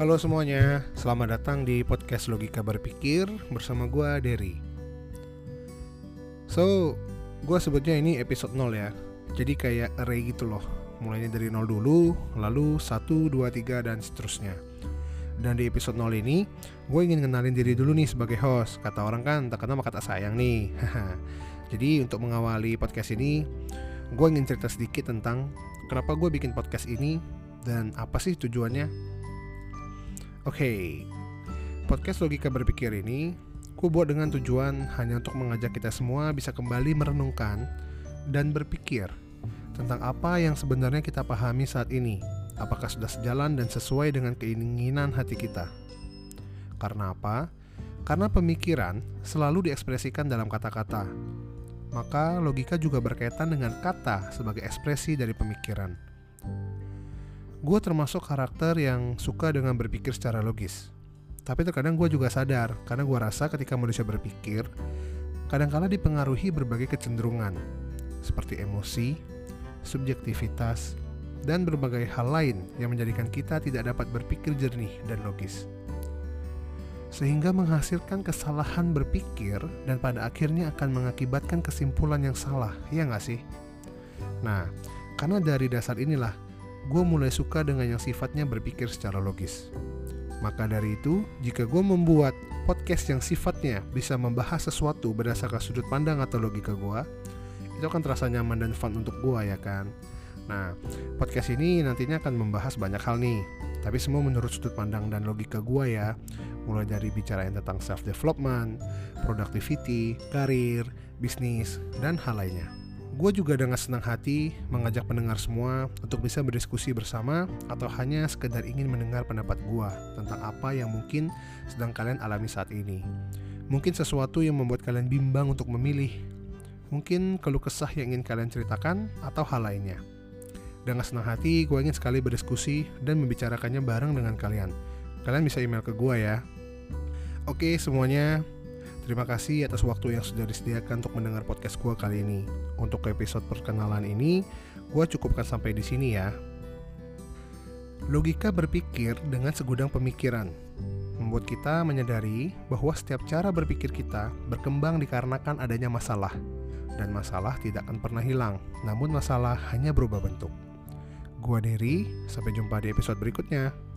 Halo semuanya, selamat datang di podcast Logika Berpikir bersama gue Derry. So, gue sebutnya ini episode 0 ya. Jadi kayak array gitu loh. Mulainya dari 0 dulu, lalu 1, 2, 3 dan seterusnya. Dan di episode 0 ini, gue ingin kenalin diri dulu nih sebagai host. Kata orang kan, tak kenal maka tak sayang nih. Jadi untuk mengawali podcast ini, gue ingin cerita sedikit tentang kenapa gue bikin podcast ini dan apa sih tujuannya. Oke, okay, podcast logika berpikir ini gue buat dengan tujuan hanya untuk mengajak kita semua bisa kembali merenungkan dan berpikir tentang apa yang sebenarnya kita pahami saat ini. Apakah sudah sejalan dan sesuai dengan keinginan hati kita? Karena apa? Karena pemikiran selalu diekspresikan dalam kata-kata. Maka logika juga berkaitan dengan kata sebagai ekspresi dari pemikiran. Gue termasuk karakter yang suka dengan berpikir secara logis. Tapi terkadang gue juga sadar, karena gue rasa ketika manusia berpikir, kadangkala dipengaruhi berbagai kecenderungan, seperti emosi, subjektivitas, dan berbagai hal lain yang menjadikan kita tidak dapat berpikir jernih dan logis. Sehingga menghasilkan kesalahan berpikir dan pada akhirnya akan mengakibatkan kesimpulan yang salah, ya nggak sih? Nah, karena dari dasar inilah, gue mulai suka dengan yang sifatnya berpikir secara logis. Maka dari itu, jika gue membuat podcast yang sifatnya bisa membahas sesuatu berdasarkan sudut pandang atau logika gue, itu akan terasa nyaman dan fun untuk gue ya kan. Nah, podcast ini nantinya akan membahas banyak hal nih, tapi semua menurut sudut pandang dan logika gue ya. Mulai dari bicarain tentang self development, productivity, karir, bisnis, dan hal lainnya. Gue juga dengan senang hati mengajak pendengar semua untuk bisa berdiskusi bersama atau hanya sekedar ingin mendengar pendapat gue tentang apa yang mungkin sedang kalian alami saat ini. Mungkin sesuatu yang membuat kalian bimbang untuk memilih. Mungkin keluh kesah yang ingin kalian ceritakan atau hal lainnya. Dengan senang hati, gue ingin sekali berdiskusi dan membicarakannya bareng dengan kalian. Kalian bisa email ke gue ya. Oke semuanya, Terima kasih atas waktu yang sudah disediakan untuk mendengar podcast gue kali ini. Untuk episode perkenalan ini, gue cukupkan sampai di sini ya. Logika berpikir dengan segudang pemikiran membuat kita menyadari bahwa setiap cara berpikir kita berkembang dikarenakan adanya masalah, dan masalah tidak akan pernah hilang, namun masalah hanya berubah bentuk. Gua Derry, sampai jumpa di episode berikutnya.